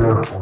Yeah.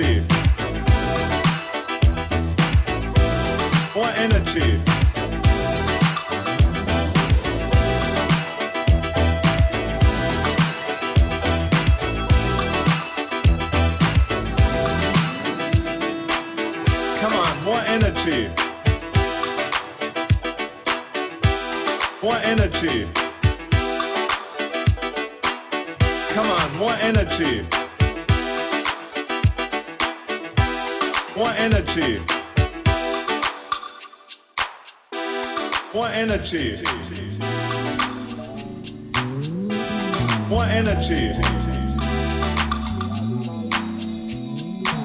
energy. More energy. Come on, more energy. More energy. Come on, more energy. energy. More energy. More energy.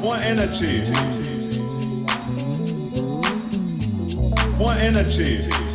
More energy. More energy.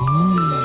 Hum.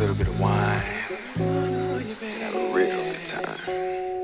Little bit of wine. Have a real good time.